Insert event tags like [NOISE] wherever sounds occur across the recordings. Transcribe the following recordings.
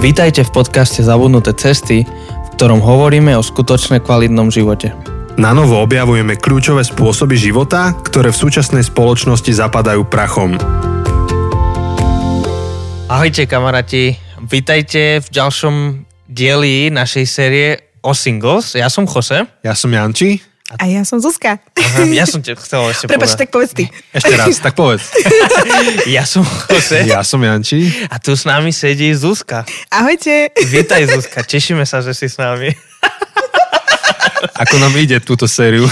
Vítajte v podcaste Zabudnuté cesty, v ktorom hovoríme o skutočne kvalitnom živote. Na novo objavujeme kľúčové spôsoby života, ktoré v súčasnej spoločnosti zapadajú prachom. Ahojte kamaráti, vítajte v ďalšom dieli našej série o singles. Ja som Jose. Ja som Janči. A ja som Zuzka. Aha, ja som te chcel ešte [LAUGHS] Prepač, povedať. tak povedz ty. [LAUGHS] Ešte raz, tak povedz. [LAUGHS] Ja som Jose Ja som Janči. a tu s nami sedí Zuzka. Ahojte. Vítaj Zuzka, tešíme sa, že si s nami. Ako nám ide túto sériu.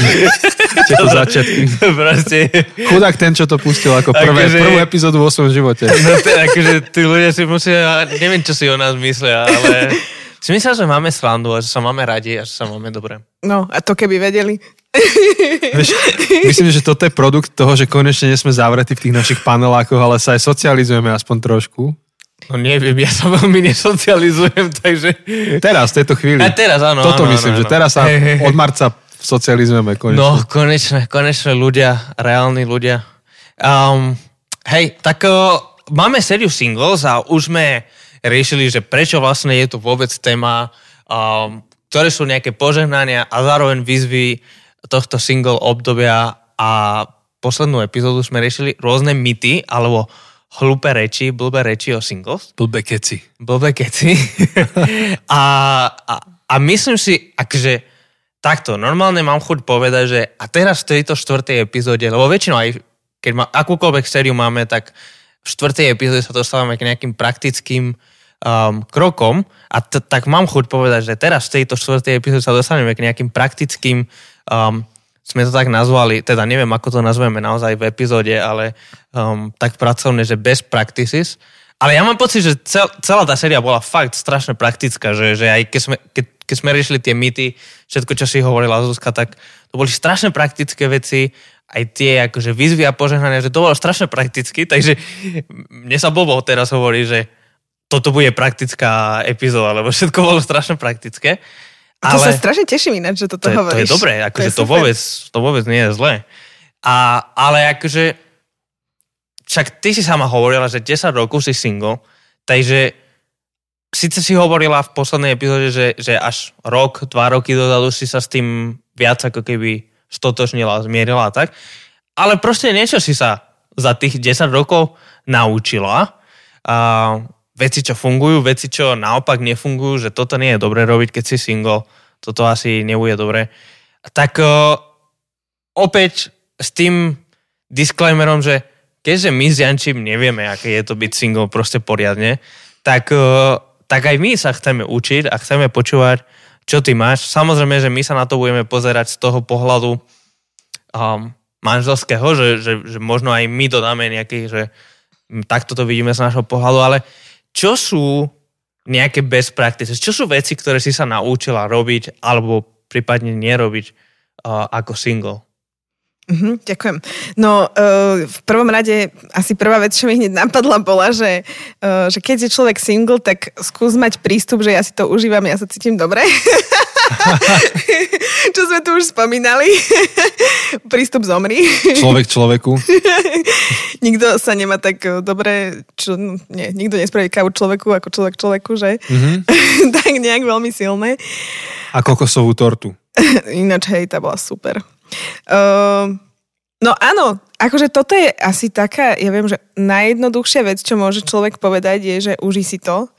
Tieto začiatky. Proste, Chudák ten, čo to pustil ako prvé, Akože- prvú epizódu vo svojom živote. no to, akože tí ľudia si musia, neviem, čo si o nás myslia, ale si myslel, že máme srandu a že sa máme radi a že sa máme dobre. No, a to keby vedeli. Vieš, myslím, že toto je produkt toho, že konečne nie sme zavretí v tých našich panelákoch, ale sa aj socializujeme aspoň trošku. No neviem, ja sa veľmi nesocializujem, takže... Teraz, v tejto chvíli. A teraz áno, Toto áno, myslím, áno, že áno. teraz sa hej, hej. od marca socializujeme konečne. No, konečne, konečne ľudia, reálni ľudia. Um, hej, tak uh, máme sériu singles a už sme riešili, že prečo vlastne je tu vôbec téma, um, ktoré sú nejaké požehnania a zároveň výzvy tohto single obdobia a poslednú epizódu sme riešili rôzne mity alebo hlúpe reči, blbé reči o singles. Blbé keci. Blbé keci. [LAUGHS] a, a, a myslím si, akože takto, normálne mám chuť povedať, že a teraz v tejto štvrtej epizóde, lebo väčšinou aj keď má, akúkoľvek sériu máme, tak v štvrtej epizóde sa dostávame k nejakým praktickým um, krokom a t- tak mám chuť povedať, že teraz v tejto štvrtej epizóde sa dostaneme k nejakým praktickým um, sme to tak nazvali, teda neviem, ako to nazveme naozaj v epizóde, ale um, tak pracovne, že best practices. Ale ja mám pocit, že cel, celá tá séria bola fakt strašne praktická, že, že aj keď sme, keď, keď sme riešili tie mýty, všetko, čo si hovorila Zuzka, tak to boli strašne praktické veci, aj tie akože výzvy a požehnania, že to bolo strašne prakticky, takže mne sa blbo teraz hovorí, že toto bude praktická epizóda, lebo všetko bolo strašne praktické. A to sa strašne teším ináč, že toto To je, to hovoríš. je dobré, akože to, super. vôbec, to vôbec nie je zlé. A, ale akože, však ty si sama hovorila, že 10 rokov si single, takže síce si hovorila v poslednej epizóde, že, že až rok, dva roky dozadu si sa s tým viac ako keby stotožnila, zmierila a tak, ale proste niečo si sa za tých 10 rokov naučila. A veci, čo fungujú, veci, čo naopak nefungujú, že toto nie je dobre robiť, keď si single, toto asi nebude dobre. Tak uh, opäť s tým disclaimerom, že keďže my s Jančím nevieme, aké je to byť single proste poriadne, tak, uh, tak aj my sa chceme učiť a chceme počúvať, čo ty máš. Samozrejme, že my sa na to budeme pozerať z toho pohľadu um, manželského, že, že, že možno aj my dodáme nejaký, že takto to vidíme z nášho pohľadu, ale čo sú nejaké best practices? Čo sú veci, ktoré si sa naučila robiť alebo prípadne nerobiť uh, ako single? Mhm, ďakujem. No, uh, v prvom rade asi prvá vec, čo mi hneď napadla, bola, že, uh, že keď je človek single, tak skús mať prístup, že ja si to užívam, ja sa cítim dobre. [LAUGHS] čo sme tu už spomínali. [LAUGHS] prístup zomri. Človek človeku. [LAUGHS] nikto sa nemá tak eh, dobre, čo, no, nie, nikto nespraví kávu človeku ako človek človeku, že? Mhm. tak nejak veľmi silné. A kokosovú tortu. Ináč, hej, tá bola super. Uh, no áno, akože toto je asi taká, ja viem, že najjednoduchšia vec, čo môže človek povedať, je, že uži si to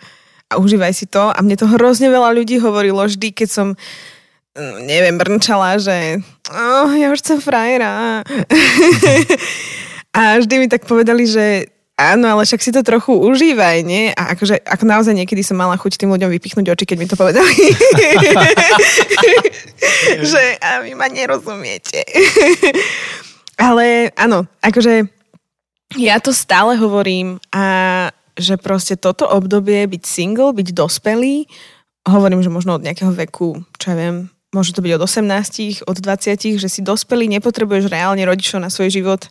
a užívaj si to. A mne to hrozne veľa ľudí hovorilo vždy, keď som mm, neviem, brnčala, že oh, ja už chcem frajera. [LAUGHS] a vždy mi tak povedali, že áno, ale však si to trochu užívaj, nie? A akože, ako naozaj niekedy som mala chuť tým ľuďom vypichnúť oči, keď mi to povedali. [LAUGHS] že a vy ma nerozumiete. ale áno, akože ja to stále hovorím a že proste toto obdobie byť single, byť dospelý, hovorím, že možno od nejakého veku, čo ja viem, môže to byť od 18, od 20, že si dospelý, nepotrebuješ reálne rodičov na svoj život.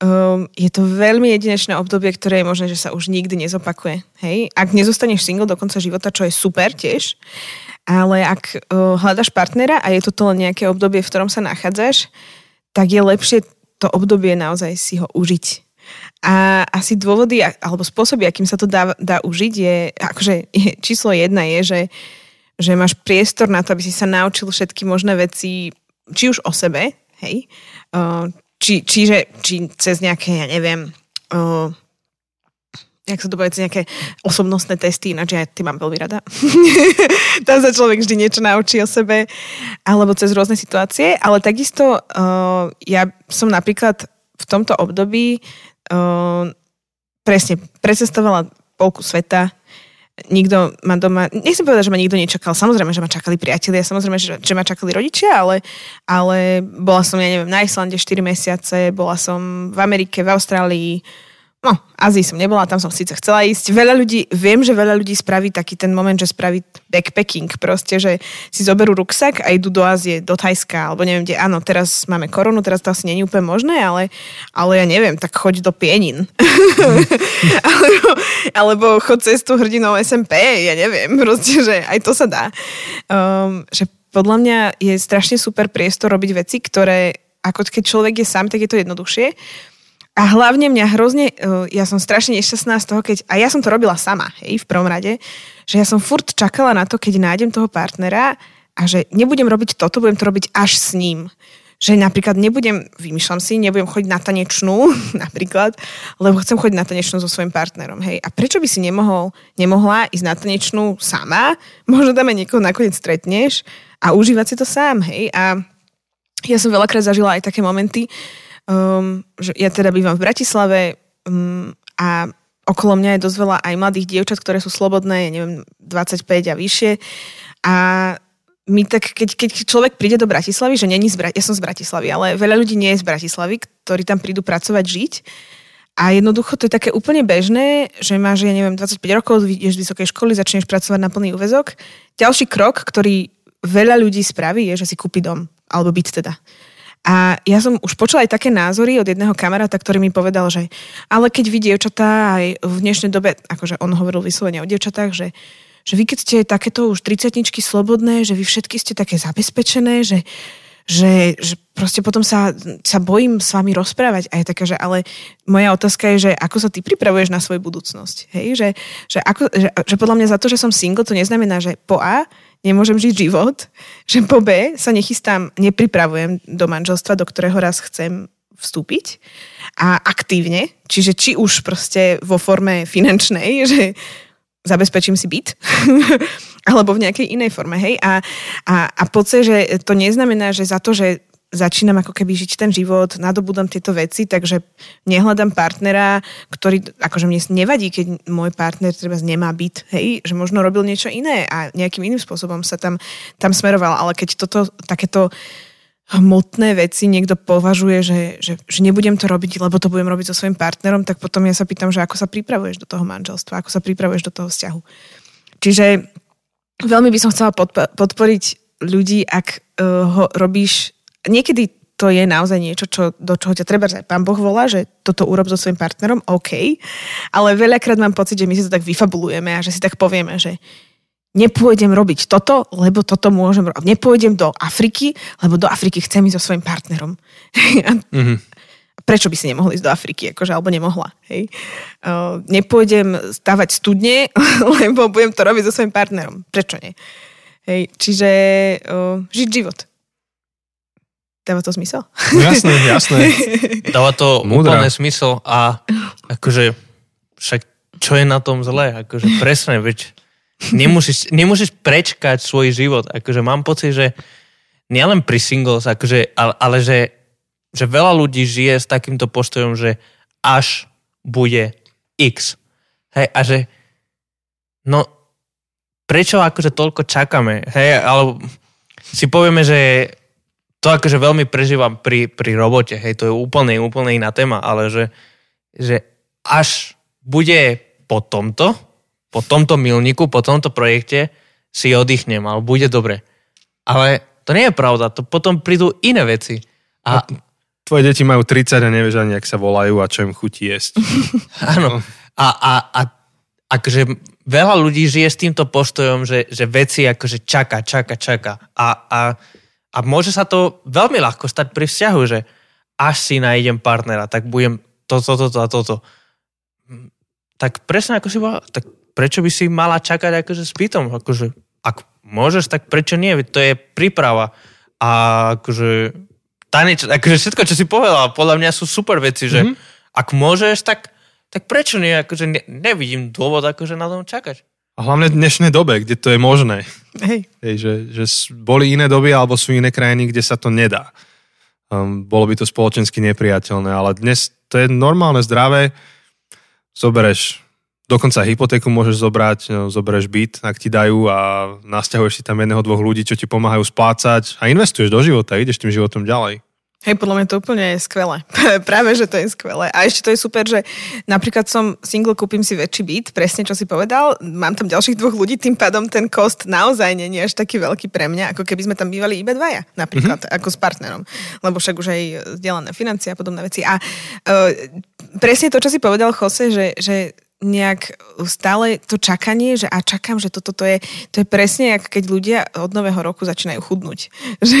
Um, je to veľmi jedinečné obdobie, ktoré je možné, že sa už nikdy nezopakuje. Hej? Ak nezostaneš single do konca života, čo je super tiež, ale ak uh, hľadaš partnera a je toto len nejaké obdobie, v ktorom sa nachádzaš, tak je lepšie to obdobie naozaj si ho užiť. A asi dôvody, alebo spôsoby, akým sa to dá, dá užiť, je, akože je, číslo jedna je, že, že máš priestor na to, aby si sa naučil všetky možné veci, či už o sebe, hej, či, čiže, či cez nejaké, ja neviem, jak sa to povie, nejaké osobnostné testy, ináč ja ty mám veľmi rada. [LAUGHS] Tam sa človek vždy niečo naučí o sebe, alebo cez rôzne situácie, ale takisto uh, ja som napríklad v tomto období uh, presne precestovala polku sveta, nikto ma doma, nechcem povedať, že ma nikto nečakal, samozrejme, že ma čakali priatelia, samozrejme, že, že ma čakali rodičia, ale, ale bola som, ja neviem, na Islande 4 mesiace, bola som v Amerike, v Austrálii, No, Azii som nebola, tam som síce chcela ísť. Veľa ľudí, viem, že veľa ľudí spraví taký ten moment, že spraví backpacking proste, že si zoberú ruksak a idú do Ázie, do Thajska, alebo neviem kde. Áno, teraz máme koronu, teraz to asi není úplne možné, ale, ale ja neviem, tak choď do Pienin. [LAUGHS] alebo, alebo choď cestu hrdinou SMP, ja neviem, proste, že aj to sa dá. Um, že podľa mňa je strašne super priestor robiť veci, ktoré ako keď človek je sám, tak je to jednoduchšie a hlavne mňa hrozne, uh, ja som strašne nešťastná z toho, keď, a ja som to robila sama, hej, v prvom rade, že ja som furt čakala na to, keď nájdem toho partnera a že nebudem robiť toto, budem to robiť až s ním. Že napríklad nebudem, vymýšľam si, nebudem chodiť na tanečnú, [LAUGHS] napríklad, lebo chcem chodiť na tanečnú so svojím partnerom, hej. A prečo by si nemohol, nemohla ísť na tanečnú sama? [LAUGHS] Možno tam aj niekoho nakoniec stretneš a užívať si to sám, hej. A ja som veľakrát zažila aj také momenty, um, že ja teda bývam v Bratislave um, a okolo mňa je dosť veľa aj mladých dievčat, ktoré sú slobodné, neviem, 25 a vyššie. A my tak, keď, keď človek príde do Bratislavy, že není z Bra- ja som z Bratislavy, ale veľa ľudí nie je z Bratislavy, ktorí tam prídu pracovať, žiť. A jednoducho to je také úplne bežné, že máš, ja neviem, 25 rokov, ideš z vysokej školy, začneš pracovať na plný úvezok. Ďalší krok, ktorý veľa ľudí spraví, je, že si kúpi dom, alebo byt teda. A ja som už počula aj také názory od jedného kamaráta, ktorý mi povedal, že ale keď vy dievčatá aj v dnešnej dobe, akože on hovoril vyslovene o dievčatách, že, že vy keď ste takéto už 30 slobodné, že vy všetky ste také zabezpečené, že, že, že proste potom sa, sa bojím s vami rozprávať. A je taká, že ale moja otázka je, že ako sa ty pripravuješ na svoju budúcnosť. Hej? Že, že, ako, že, že podľa mňa za to, že som single, to neznamená, že po A nemôžem žiť život, že po B sa nechystám, nepripravujem do manželstva, do ktorého raz chcem vstúpiť a aktívne, čiže či už proste vo forme finančnej, že zabezpečím si byt, [LAUGHS] alebo v nejakej inej forme, hej. A, a, a pocit, že to neznamená, že za to, že začínam ako keby žiť ten život, nadobudám tieto veci, takže nehľadám partnera, ktorý, akože mne nevadí, keď môj partner treba nemá byt, hej, že možno robil niečo iné a nejakým iným spôsobom sa tam, tam smeroval, ale keď toto, takéto hmotné veci niekto považuje, že, že, že nebudem to robiť, lebo to budem robiť so svojím partnerom, tak potom ja sa pýtam, že ako sa pripravuješ do toho manželstva, ako sa pripravuješ do toho vzťahu. Čiže veľmi by som chcela podporiť ľudí, ak uh, ho robíš niekedy to je naozaj niečo, čo, do čoho ťa treba aj pán Boh volá, že toto urob so svojím partnerom, OK. Ale veľakrát mám pocit, že my si to tak vyfabulujeme a že si tak povieme, že nepôjdem robiť toto, lebo toto môžem robiť. Nepôjdem do Afriky, lebo do Afriky chcem ísť so svojím partnerom. [LAUGHS] mm-hmm. Prečo by si nemohli ísť do Afriky, akože, alebo nemohla. Hej? Uh, nepôjdem stavať studne, [LAUGHS] lebo budem to robiť so svojím partnerom. Prečo nie? Hej? Čiže uh, žiť život. Dáva to zmysel? No jasné, jasné. [LAUGHS] Dáva to Múdra. úplne smysel a akože však čo je na tom zlé? Akože presne, veď nemusíš, nemusíš prečkať svoj život. Akože mám pocit, že nielen pri singles, akože, ale, ale že, že veľa ľudí žije s takýmto postojom, že až bude X. Hej, a že no prečo akože toľko čakáme? Hej, alebo si povieme, že to akože veľmi prežívam pri, pri robote, hej, to je úplne, úplne iná téma, ale že, že až bude po tomto, po tomto milníku, po tomto projekte si oddychnem, ale bude dobre. Ale to nie je pravda, to potom prídu iné veci. A, a tvoje deti majú 30 a nevieš ani, ak sa volajú a čo im chutí jesť. [LAUGHS] Áno. A, a, a akože veľa ľudí žije s týmto postojom, že, že veci akože čaká, čaká, čaká. A, a a môže sa to veľmi ľahko stať pri vzťahu, že až si nájdem partnera, tak budem toto, toto a toto. Hm, Tak presne ako si povedal, tak prečo by si mala čakať akože s bytom? Akože, ak môžeš, tak prečo nie? To je príprava. A akože, taneč, akože všetko, čo si povedal, podľa mňa sú super veci, že mm-hmm. ak môžeš, tak, tak prečo nie? Akože ne, nevidím dôvod akože na tom čakať. A hlavne v dnešnej dobe, kde to je možné. Hej. Hej, že, že boli iné doby alebo sú iné krajiny, kde sa to nedá. Um, bolo by to spoločensky nepriateľné, ale dnes to je normálne, zdravé. Zobereš, dokonca hypotéku môžeš zobrať, no, zobereš byt, ak ti dajú a nasťahuješ si tam jedného, dvoch ľudí, čo ti pomáhajú splácať a investuješ do života, ideš tým životom ďalej. Hej, podľa mňa to úplne je skvelé. [LAUGHS] Práve, že to je skvelé. A ešte to je super, že napríklad som single, kúpim si väčší byt, presne čo si povedal, mám tam ďalších dvoch ľudí, tým pádom ten kost naozaj nie je až taký veľký pre mňa, ako keby sme tam bývali iba dvaja, napríklad, mm-hmm. ako s partnerom. Lebo však už aj vzdelané financie a podobné veci. A uh, presne to, čo si povedal, Jose, že, že nejak stále to čakanie, že a čakám, že toto to je, to je presne, jak keď ľudia od nového roku začínajú chudnúť. [LAUGHS] Že,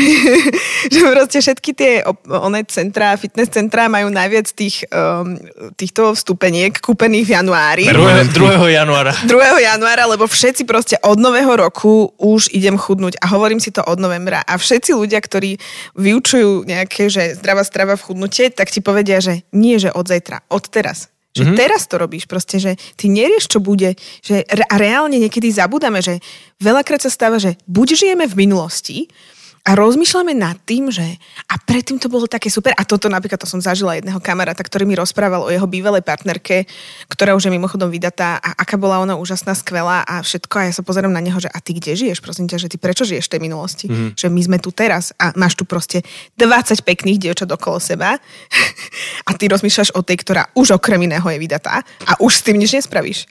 že proste všetky tie one centra, fitness centra majú najviac tých, um, týchto vstupeniek kúpených v januári. 2. 2. januára. 2. januára, lebo všetci proste od nového roku už idem chudnúť a hovorím si to od novembra a všetci ľudia, ktorí vyučujú nejaké, že zdravá strava v chudnutie, tak ti povedia, že nie, že od zajtra, od teraz. Že mm-hmm. teraz to robíš proste, že ty nerieš, čo bude. Že, a reálne niekedy zabudáme, že veľakrát sa stáva, že buď žijeme v minulosti a rozmýšľame nad tým, že a predtým to bolo také super a toto napríklad to som zažila jedného kamaráta, ktorý mi rozprával o jeho bývalej partnerke, ktorá už je mimochodom vydatá a aká bola ona úžasná, skvelá a všetko a ja sa pozerám na neho, že a ty kde žiješ, prosím ťa, že ty prečo žiješ v tej minulosti? Mm-hmm. Že my sme tu teraz a máš tu proste 20 pekných dievčat okolo seba [LAUGHS] a ty rozmýšľaš o tej, ktorá už okrem iného je vydatá a už s tým nič nespravíš.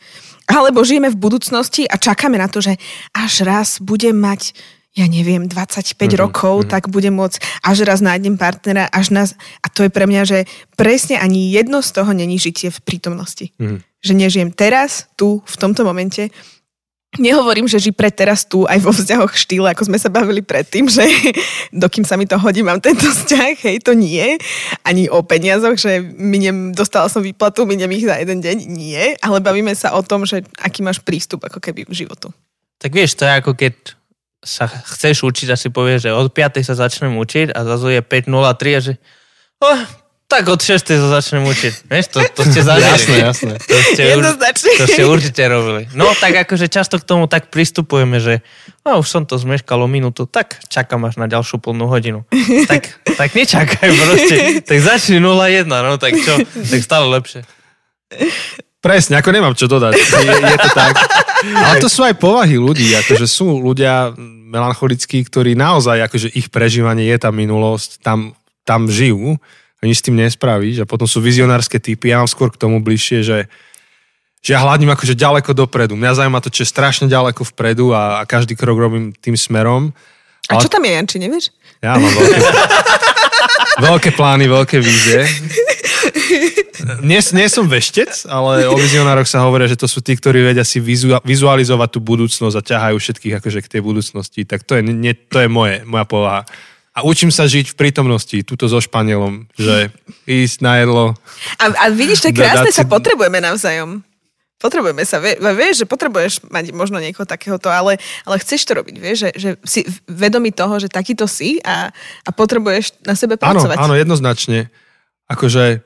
Alebo žijeme v budúcnosti a čakáme na to, že až raz budem mať ja neviem, 25 mm-hmm, rokov, mm-hmm. tak budem môcť, až raz nájdem partnera, až nás... A to je pre mňa, že presne ani jedno z toho není žitie v prítomnosti. Mm-hmm. Že nežijem teraz, tu, v tomto momente. Nehovorím, že ži pre teraz tu aj vo vzťahoch štýle, ako sme sa bavili predtým, že [LAUGHS] dokým sa mi to hodí, mám tento vzťah, hej, to nie. Ani o peniazoch, že miniem, dostala som výplatu, miniem ich za jeden deň, nie. Ale bavíme sa o tom, že aký máš prístup ako keby k životu. Tak vieš, to je ako keď sa chceš učiť a si povieš, že od 5. sa začnem učiť a zrazu je 5.03 a že oh, tak od 6. sa začnem učiť. Vieš, to, to ste zažili. Jasné, jasné. To ste, Jednoznačne. to ste určite robili. No tak akože často k tomu tak pristupujeme, že no, už som to zmeškalo minútu, tak čakám až na ďalšiu plnú hodinu. Tak, tak nečakaj proste. Tak začni 0-1, no tak čo? Tak stále lepšie. Presne, ako nemám čo dodať. Je, je to tak. Ale to sú aj povahy ľudí, akože sú ľudia melancholickí, ktorí naozaj, akože ich prežívanie je tá minulosť, tam, tam žijú, a nič s tým nespravíš a potom sú vizionárske typy, ja mám skôr k tomu bližšie, že že ja hľadím akože ďaleko dopredu. Mňa zaujíma to, čo je strašne ďaleko vpredu a, a každý krok robím tým smerom. A čo tam je, Janči, nevieš? Ja mám veľké, [LAUGHS] veľké plány, veľké vízie. [LAUGHS] Nie, nie som veštec, ale o vizionároch sa hovorí, že to sú tí, ktorí vedia si vizu, vizualizovať tú budúcnosť a ťahajú všetkých akože k tej budúcnosti. Tak to je, nie, to je moje, moja povaha. A učím sa žiť v prítomnosti, túto so Španielom, že ísť na jedlo. A, a vidíš, to je krásne, sa potrebujeme navzájom. Potrebujeme sa, vie, vieš, že potrebuješ mať možno niekoho takéhoto, ale, ale chceš to robiť, vieš, že, že si vedomý toho, že takýto si a, a potrebuješ na sebe Áno, pracovať. áno, jednoznačne. Akože,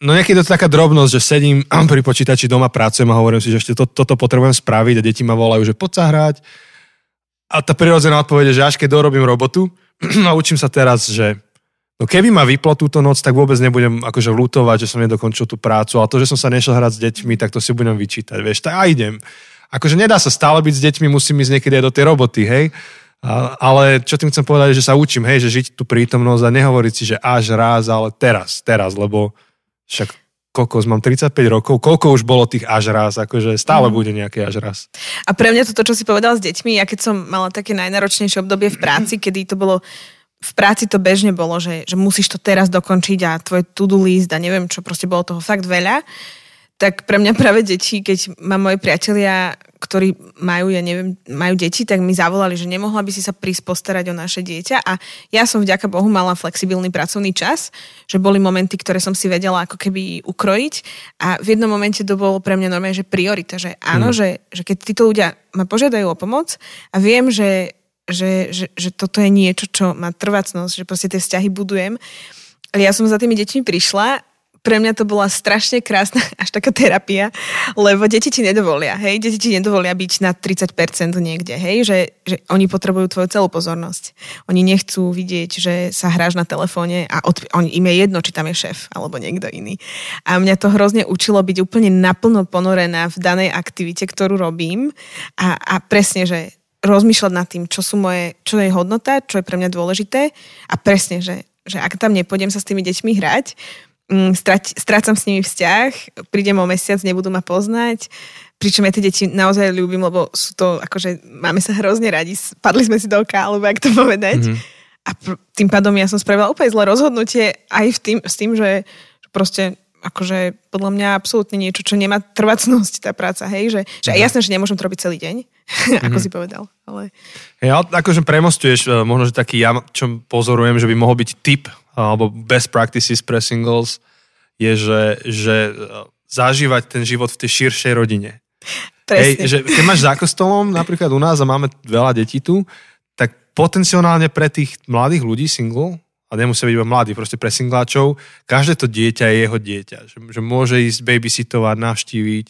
no niekedy to taká drobnosť, že sedím [CLEARS THROAT] pri počítači doma, pracujem a hovorím si, že ešte to, toto potrebujem spraviť a deti ma volajú, že poď sa hrať. A tá prirodzená odpoveď je, že až keď dorobím robotu [CLEARS THROAT] a učím sa teraz, že no keby ma vyplo túto noc, tak vôbec nebudem akože lutovať, že som nedokončil tú prácu, ale to, že som sa nešiel hrať s deťmi, tak to si budem vyčítať, vieš, tak a idem. Akože nedá sa stále byť s deťmi, musím ísť niekedy aj do tej roboty, hej. A, ale čo tým chcem povedať, že sa učím, hej, že žiť tú prítomnosť a nehovoriť si, že až raz, ale teraz, teraz, lebo však kokos, mám 35 rokov, koľko už bolo tých až raz, akože stále mm. bude nejaký až raz. A pre mňa to, čo si povedal s deťmi, ja keď som mala také najnáročnejšie obdobie v práci, [CLEARS THROAT] kedy to bolo v práci to bežne bolo, že, že musíš to teraz dokončiť a tvoj to-do list a neviem čo, proste bolo toho fakt veľa, tak pre mňa práve deti, keď mám moje priatelia, ktorí majú, ja neviem, majú deti, tak mi zavolali, že nemohla by si sa prísť postarať o naše dieťa. A ja som vďaka Bohu mala flexibilný pracovný čas, že boli momenty, ktoré som si vedela ako keby ukrojiť. A v jednom momente to bolo pre mňa normálne, že priorita, že áno, mm. že, že keď títo ľudia ma požiadajú o pomoc a viem, že, že, že, že toto je niečo, čo má trvacnosť, že proste tie vzťahy budujem, ale ja som za tými deťmi prišla pre mňa to bola strašne krásna, [LAUGHS] až taká terapia, lebo deti ti nedovolia, hej, deti ti nedovolia byť na 30% niekde, hej, že, že oni potrebujú tvoju celú pozornosť. Oni nechcú vidieť, že sa hráš na telefóne a od, on, im je jedno, či tam je šéf alebo niekto iný. A mňa to hrozne učilo byť úplne naplno ponorená v danej aktivite, ktorú robím a, a presne, že rozmýšľať nad tým, čo sú moje, čo je hodnota, čo je pre mňa dôležité a presne, že, že ak tam nepôjdem sa s tými deťmi hrať, strať, strácam s nimi vzťah, prídem o mesiac, nebudú ma poznať, pričom ja tie deti naozaj ľúbim, lebo sú to, akože máme sa hrozne radi, padli sme si do oka, alebo jak to povedať. Mm-hmm. A pr- tým pádom ja som spravila úplne zlé rozhodnutie aj v tým, s tým, že proste akože podľa mňa absolútne niečo, čo nemá trvacnosť tá práca, hej, že, že mm-hmm. jasné, že nemôžem to robiť celý deň, [LAUGHS] ako mm-hmm. si povedal, ale... Ja, akože premostuješ, e, možno, že taký ja, čo pozorujem, že by mohol byť tip alebo best practices pre singles je, že, že e, zažívať ten život v tej širšej rodine. Hej, že keď máš za kostolom, napríklad u nás a máme veľa detí tu, tak potenciálne pre tých mladých ľudí single, a nemusí byť iba mladý, proste pre singláčov, každé to dieťa je jeho dieťa. Že, že môže ísť babysitovať, navštíviť.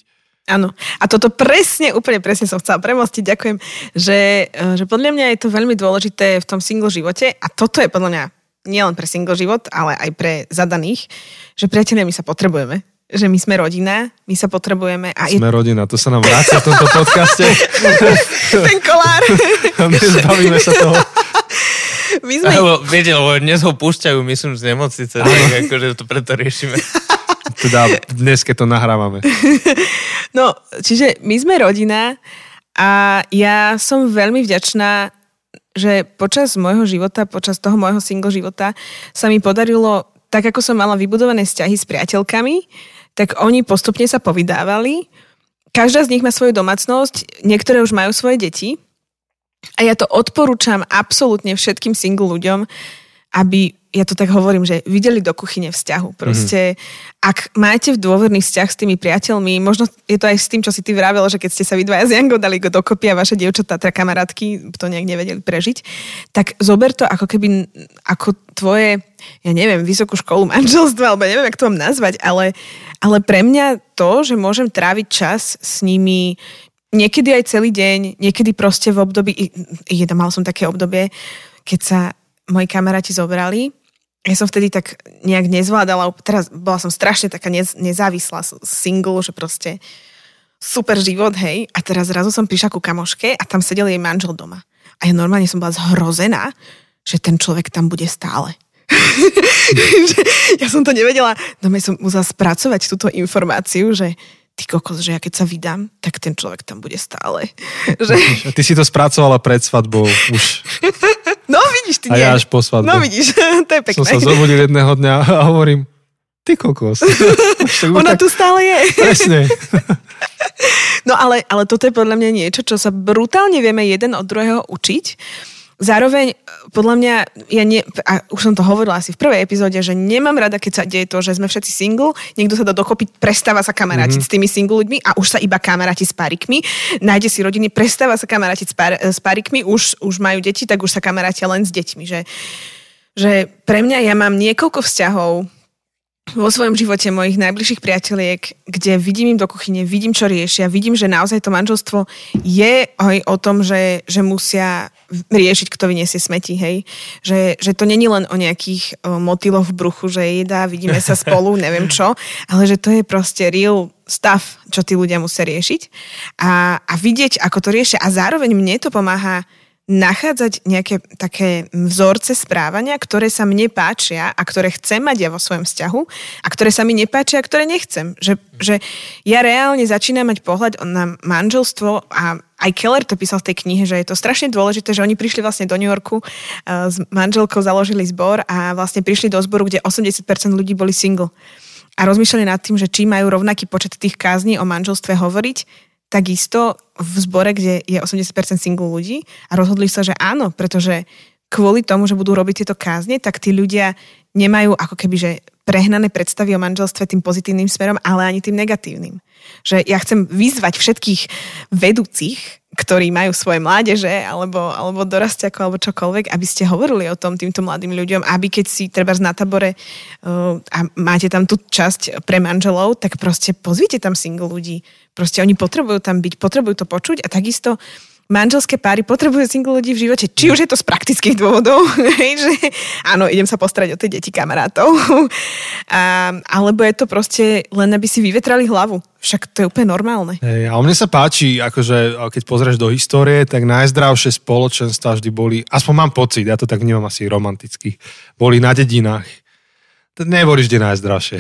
Áno. A toto presne, úplne presne som chcela premostiť. Ďakujem, že, e, že podľa mňa je to veľmi dôležité v tom single živote a toto je podľa mňa nielen pre single život, ale aj pre zadaných, že priatelia, my sa potrebujeme že my sme rodina, my sa potrebujeme. A sme je... rodina, to sa nám vráci v tomto podcaste. [LAUGHS] Ten kolár. Nezbavíme sa toho. My sme... Lebo, viete, lebo dnes ho púšťajú, myslím, z nemocnice, tak akože to preto riešime. [LAUGHS] Teda dnes, keď to nahrávame. No, čiže my sme rodina a ja som veľmi vďačná že počas môjho života, počas toho môjho single života sa mi podarilo, tak ako som mala vybudované vzťahy s priateľkami, tak oni postupne sa povydávali. Každá z nich má svoju domácnosť, niektoré už majú svoje deti. A ja to odporúčam absolútne všetkým single ľuďom, aby ja to tak hovorím, že videli do kuchyne vzťahu. Proste, mm-hmm. ak máte v dôverný vzťah s tými priateľmi, možno je to aj s tým, čo si ty vravel, že keď ste sa vy dvaja s Jango dali dokopy a vaše dievčatá, teda kamarátky to nejak nevedeli prežiť, tak zober to ako keby, ako tvoje, ja neviem, vysokú školu manželstva, alebo neviem, jak to mám nazvať, ale, ale pre mňa to, že môžem tráviť čas s nimi, niekedy aj celý deň, niekedy proste v období, jedno, mal som také obdobie, keď sa moji kamaráti zobrali ja som vtedy tak nejak nezvládala, teraz bola som strašne taká nez, nezávislá single, že proste super život, hej. A teraz zrazu som prišla ku kamoške a tam sedel jej manžel doma. A ja normálne som bola zhrozená, že ten človek tam bude stále. [LAUGHS] ja som to nevedela, no som musela spracovať túto informáciu, že ty kokos, že ja keď sa vydám, tak ten človek tam bude stále. [LAUGHS] že... Ty si to spracovala pred svadbou už. [LAUGHS] No vidíš, ty A nie. ja až po svadbe. No vidíš, [LAUGHS] to je pekné. Som sa zobudil jedného dňa a hovorím, ty kokos. Ona tak... tu stále je. Presne. No ale, ale toto je podľa mňa niečo, čo sa brutálne vieme jeden od druhého učiť Zároveň, podľa mňa, ja nie, a už som to hovorila asi v prvej epizóde, že nemám rada, keď sa deje to, že sme všetci single, niekto sa dá dokopy, prestáva sa kamarátiť mm-hmm. s tými single ľuďmi a už sa iba kamaráti s parikmi, nájde si rodiny, prestáva sa kamarátiť s, par, s parikmi, už, už majú deti, tak už sa kamarátia len s deťmi. Že, že pre mňa ja mám niekoľko vzťahov, vo svojom živote mojich najbližších priateliek, kde vidím im do kuchyne, vidím, čo riešia, vidím, že naozaj to manželstvo je aj o tom, že, že musia riešiť, kto vyniesie smeti, hej. Že, že to není len o nejakých o, motiloch v bruchu, že jedá, vidíme sa [LAUGHS] spolu, neviem čo, ale že to je proste real stav, čo tí ľudia musia riešiť a, a vidieť, ako to riešia. A zároveň mne to pomáha nachádzať nejaké také vzorce správania, ktoré sa mne páčia a ktoré chcem mať ja vo svojom vzťahu a ktoré sa mi nepáčia a ktoré nechcem. Že, že ja reálne začínam mať pohľad na manželstvo a aj Keller to písal v tej knihe, že je to strašne dôležité, že oni prišli vlastne do New Yorku s manželkou, založili zbor a vlastne prišli do zboru, kde 80% ľudí boli single. a rozmýšľali nad tým, že či majú rovnaký počet tých kázní o manželstve hovoriť, takisto v zbore, kde je 80% single ľudí a rozhodli sa, že áno, pretože kvôli tomu, že budú robiť tieto kázne, tak tí ľudia nemajú ako keby, že prehnané predstavy o manželstve tým pozitívnym smerom, ale ani tým negatívnym. Že ja chcem vyzvať všetkých vedúcich, ktorí majú svoje mládeže alebo, alebo dorastiako alebo čokoľvek, aby ste hovorili o tom týmto mladým ľuďom, aby keď si treba na tabore uh, a máte tam tú časť pre manželov, tak proste pozvite tam single ľudí. Proste oni potrebujú tam byť, potrebujú to počuť a takisto manželské páry potrebujú single ľudí v živote. Či už je to z praktických dôvodov, [LAUGHS] že áno, idem sa postarať o tie deti kamarátov, [LAUGHS] a, alebo je to proste len, aby si vyvetrali hlavu. Však to je úplne normálne. Hey, a mne sa páči, akože keď pozrieš do histórie, tak najzdravšie spoločenstva vždy boli, aspoň mám pocit, ja to tak vnímam asi romanticky, boli na dedinách. Neboli vždy najzdravšie.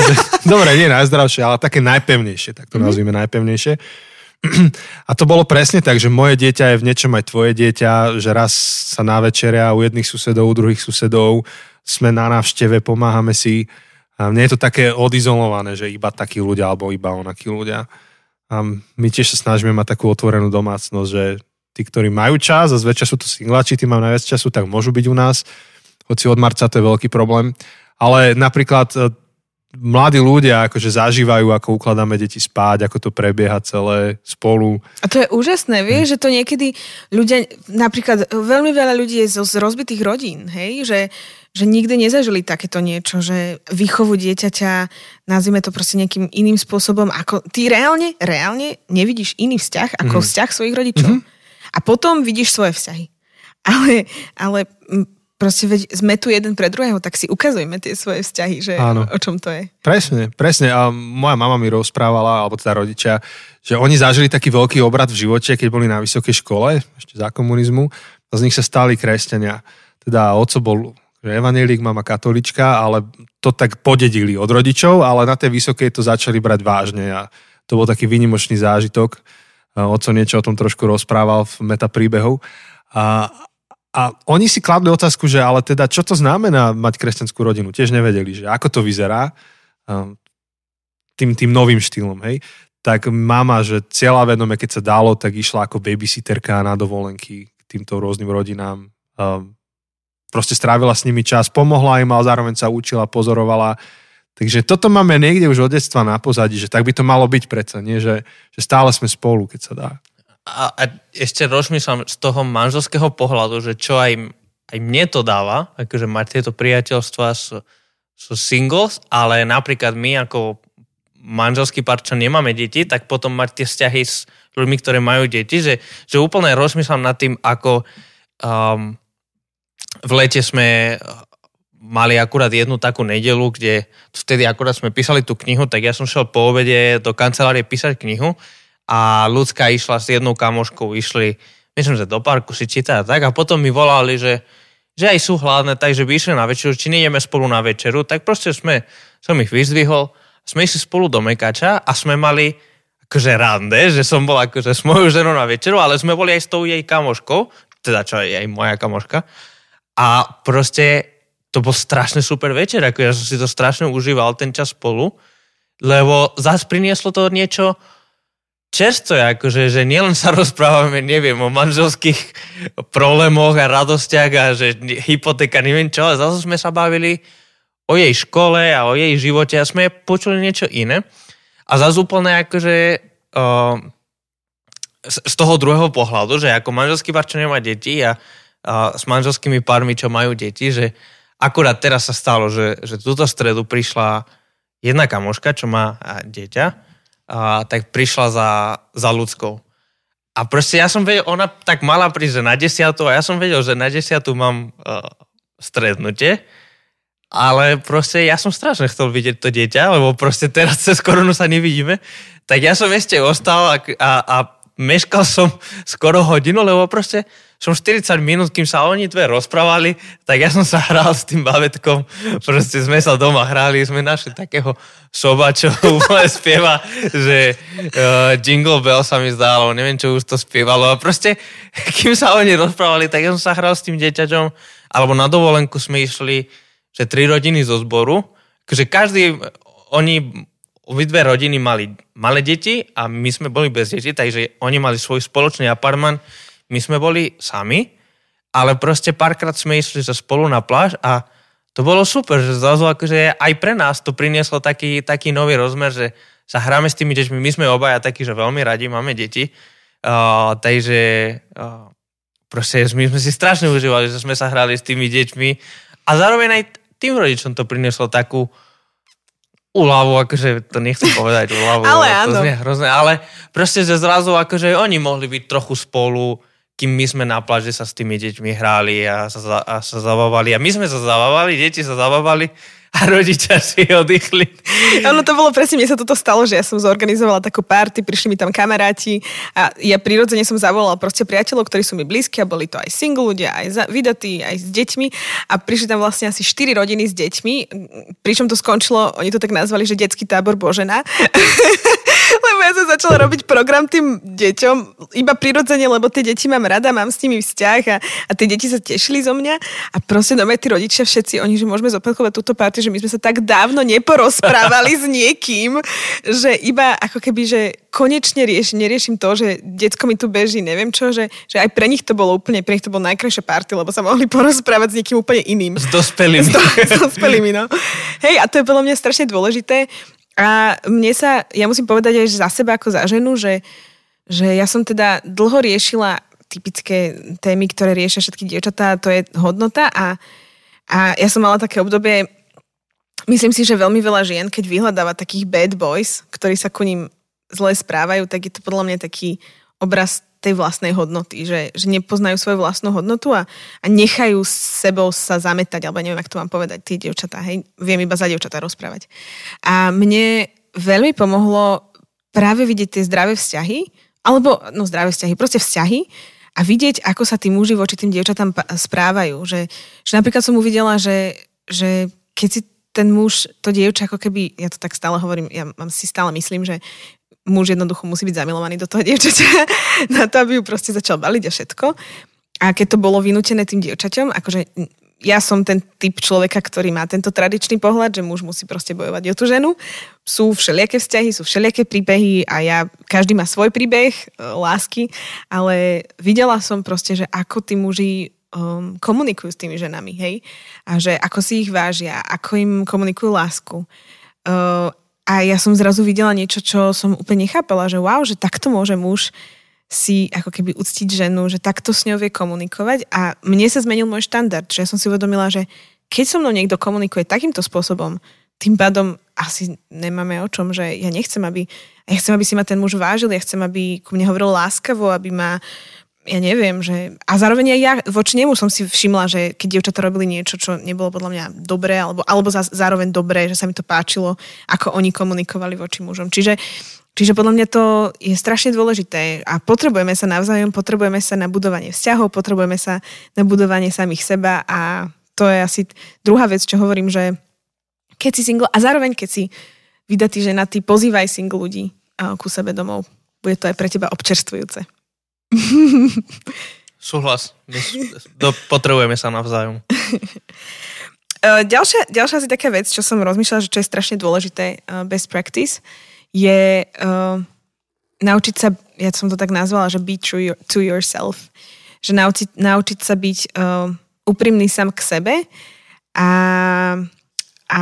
[LAUGHS] Dobre, nie najzdravšie, ale také najpevnejšie, tak to mm-hmm. nazvime najpevnejšie a to bolo presne tak, že moje dieťa je v niečom aj tvoje dieťa, že raz sa na večeria u jedných susedov, u druhých susedov, sme na návšteve, pomáhame si. A mne je to také odizolované, že iba takí ľudia alebo iba onakí ľudia. A my tiež sa snažíme mať takú otvorenú domácnosť, že tí, ktorí majú čas a zväčša sú to singlači, tí majú najviac času, tak môžu byť u nás. Hoci od marca to je veľký problém. Ale napríklad mladí ľudia akože zažívajú, ako ukladáme deti spáť, ako to prebieha celé spolu. A to je úžasné, vieš, že to niekedy ľudia, napríklad veľmi veľa ľudí je z, z rozbitých rodín, hej, že, že nikdy nezažili takéto niečo, že výchovu dieťaťa, nazvime to proste nejakým iným spôsobom, ako ty reálne, reálne nevidíš iný vzťah ako mm. vzťah svojich rodičov. Mm-hmm. A potom vidíš svoje vzťahy. Ale, ale proste veď sme tu jeden pre druhého, tak si ukazujme tie svoje vzťahy, že Áno. o čom to je. Presne, presne. A moja mama mi rozprávala, alebo teda rodičia, že oni zažili taký veľký obrad v živote, keď boli na vysokej škole, ešte za komunizmu, a z nich sa stali kresťania. Teda oco bol evanelík, mama katolička, ale to tak podedili od rodičov, ale na tej vysokej to začali brať vážne a to bol taký výnimočný zážitok. Oco niečo o tom trošku rozprával v meta príbehov. A, a oni si kladli otázku, že ale teda čo to znamená mať kresťanskú rodinu? Tiež nevedeli, že ako to vyzerá um, tým, tým novým štýlom, hej. Tak mama, že cieľa vedome, keď sa dalo, tak išla ako babysitterka na dovolenky k týmto rôznym rodinám. Um, proste strávila s nimi čas, pomohla im, ale zároveň sa učila, pozorovala. Takže toto máme niekde už od detstva na pozadí, že tak by to malo byť predsa, nie? Že, že stále sme spolu, keď sa dá a, a ešte rozmýšľam z toho manželského pohľadu, že čo aj, aj mne to dáva, akože mať tieto priateľstva sú, sú singles, ale napríklad my ako manželský pár, čo nemáme deti, tak potom mať tie vzťahy s ľuďmi, ktoré majú deti, že, že úplne rozmýšľam nad tým, ako um, v lete sme mali akurát jednu takú nedelu, kde vtedy akurát sme písali tú knihu, tak ja som šiel po obede do kancelárie písať knihu a ľudská išla s jednou kamoškou, išli, myslím, že do parku si čítať tak a potom mi volali, že, že aj sú hladné, takže by išli na večeru, či nejdeme spolu na večeru, tak proste sme, som ich vyzdvihol, sme išli spolu do Mekača a sme mali akože rande, že som bol akože s mojou ženou na večeru, ale sme boli aj s tou jej kamoškou, teda čo je aj moja kamoška. A proste to bol strašne super večer, ako ja som si to strašne užíval ten čas spolu, lebo zase prinieslo to niečo, čerstvo, akože, že nielen sa [LAUGHS] rozprávame, neviem, o manželských problémoch a radostiach a že hypotéka, neviem čo, ale zase sme sa bavili o jej škole a o jej živote a sme počuli niečo iné. A zase úplne akože uh, z toho druhého pohľadu, že ako manželský pár, čo nemá deti a uh, s manželskými pármi, čo majú deti, že akurát teraz sa stalo, že, že túto stredu prišla jedna kamoška, čo má dieťa a, tak prišla za, za ľudskou. A proste ja som vedel, ona tak mala prísť, na desiatu a ja som vedel, že na desiatu mám uh, stretnutie, ale proste ja som strašne chcel vidieť to dieťa, lebo proste teraz cez koronu sa nevidíme, tak ja som ešte ostal a, a, a meškal som skoro hodinu, lebo proste som 40 minút, kým sa oni dve rozprávali, tak ja som sa hral s tým bavetkom, proste sme sa doma hrali, sme našli takého soba, čo [LAUGHS] úplne spieva, že uh, Jingle Bell sa mi zdalo, neviem, čo už to spievalo. A proste, [LAUGHS] kým sa oni rozprávali, tak ja som sa hral s tým dieťaťom, alebo na dovolenku sme išli, že tri rodiny zo zboru, že každý oni, obidve rodiny mali malé deti a my sme boli bez detí, takže oni mali svoj spoločný apartman, my sme boli sami, ale proste párkrát sme išli sa spolu na pláž a to bolo super, že zrazu akože aj pre nás to prinieslo taký, taký nový rozmer, že sa hráme s tými deťmi, my sme obaja takí, že veľmi radi máme deti, uh, takže uh, proste my sme si strašne užívali, že sme sa hrali s tými deťmi. A zároveň aj tým rodičom to prinieslo takú úľavu, akože to nechcem povedať úľavu, [LAUGHS] ale to znie hrozné, ale proste, že zrazu akože oni mohli byť trochu spolu, kým my sme na pláži sa s tými deťmi hrali a sa, a sa zabávali. A my sme sa zabávali, deti sa zabávali a rodičia si oddychli. Ono to bolo presne, mne sa toto stalo, že ja som zorganizovala takú party, prišli mi tam kamaráti a ja prirodzene som zavolala proste priateľov, ktorí sú mi blízki a boli to aj single ľudia, aj za, vydatí, aj s deťmi a prišli tam vlastne asi 4 rodiny s deťmi, pričom to skončilo, oni to tak nazvali, že detský tábor Božena. [LAUGHS] ja som začala robiť program tým deťom, iba prirodzene, lebo tie deti mám rada, mám s nimi vzťah a, a tie deti sa tešili zo mňa a proste doma tí rodičia všetci, oni, že môžeme zopakovať túto party, že my sme sa tak dávno neporozprávali s niekým, že iba ako keby, že konečne rieš, neriešim to, že detsko mi tu beží, neviem čo, že, že aj pre nich to bolo úplne, pre nich to bolo najkrajšia party, lebo sa mohli porozprávať s niekým úplne iným. S dospelými. S, do, s dospelými, no. Hej, a to je podľa mňa strašne dôležité. A mne sa, ja musím povedať aj za seba ako za ženu, že, že ja som teda dlho riešila typické témy, ktoré riešia všetky dievčatá, to je hodnota. A, a ja som mala také obdobie, myslím si, že veľmi veľa žien, keď vyhľadáva takých bad boys, ktorí sa ku ním zle správajú, tak je to podľa mňa taký obraz tej vlastnej hodnoty, že, že nepoznajú svoju vlastnú hodnotu a, a nechajú s sebou sa zametať, alebo neviem, ako to mám povedať, tie dievčatá, hej, viem iba za dievčatá rozprávať. A mne veľmi pomohlo práve vidieť tie zdravé vzťahy, alebo, no zdravé vzťahy, proste vzťahy a vidieť, ako sa tí muži voči tým dievčatám správajú. Že, že napríklad som uvidela, že, že keď si ten muž, to dievča, ako keby, ja to tak stále hovorím, ja si stále myslím, že muž jednoducho musí byť zamilovaný do toho dievčaťa [LAUGHS] na to, aby ju proste začal baliť a všetko. A keď to bolo vynútené tým dievčaťom, akože ja som ten typ človeka, ktorý má tento tradičný pohľad, že muž musí proste bojovať o tú ženu. Sú všelijaké vzťahy, sú všelijaké príbehy a ja, každý má svoj príbeh e, lásky, ale videla som proste, že ako tí muži um, komunikujú s tými ženami, hej? A že ako si ich vážia, ako im komunikujú lásku. Uh, a ja som zrazu videla niečo, čo som úplne nechápala, že wow, že takto môže muž si ako keby uctiť ženu, že takto s ňou vie komunikovať. A mne sa zmenil môj štandard, že ja som si uvedomila, že keď so mnou niekto komunikuje takýmto spôsobom, tým pádom asi nemáme o čom, že ja nechcem, aby, ja chcem, aby si ma ten muž vážil, ja chcem, aby ku mne hovoril láskavo, aby ma ja neviem, že... A zároveň aj ja voči nemu som si všimla, že keď dievčatá robili niečo, čo nebolo podľa mňa dobré, alebo, alebo za, zároveň dobré, že sa mi to páčilo, ako oni komunikovali voči mužom. Čiže, čiže podľa mňa to je strašne dôležité a potrebujeme sa navzájom, potrebujeme sa na budovanie vzťahov, potrebujeme sa na budovanie samých seba a to je asi druhá vec, čo hovorím, že keď si single a zároveň keď si vydatý ženatý, pozývaj single ľudí ku sebe domov. Bude to aj pre teba občerstvujúce. [LAUGHS] Súhlas. Do, potrebujeme sa navzájom. [LAUGHS] ďalšia, ďalšia asi taká vec, čo som rozmýšľala, že čo je strašne dôležité, uh, best practice, je uh, naučiť sa, ja som to tak nazvala, že be true to yourself. Že naučiť, naučiť sa byť uh, úprimný sám k sebe a, a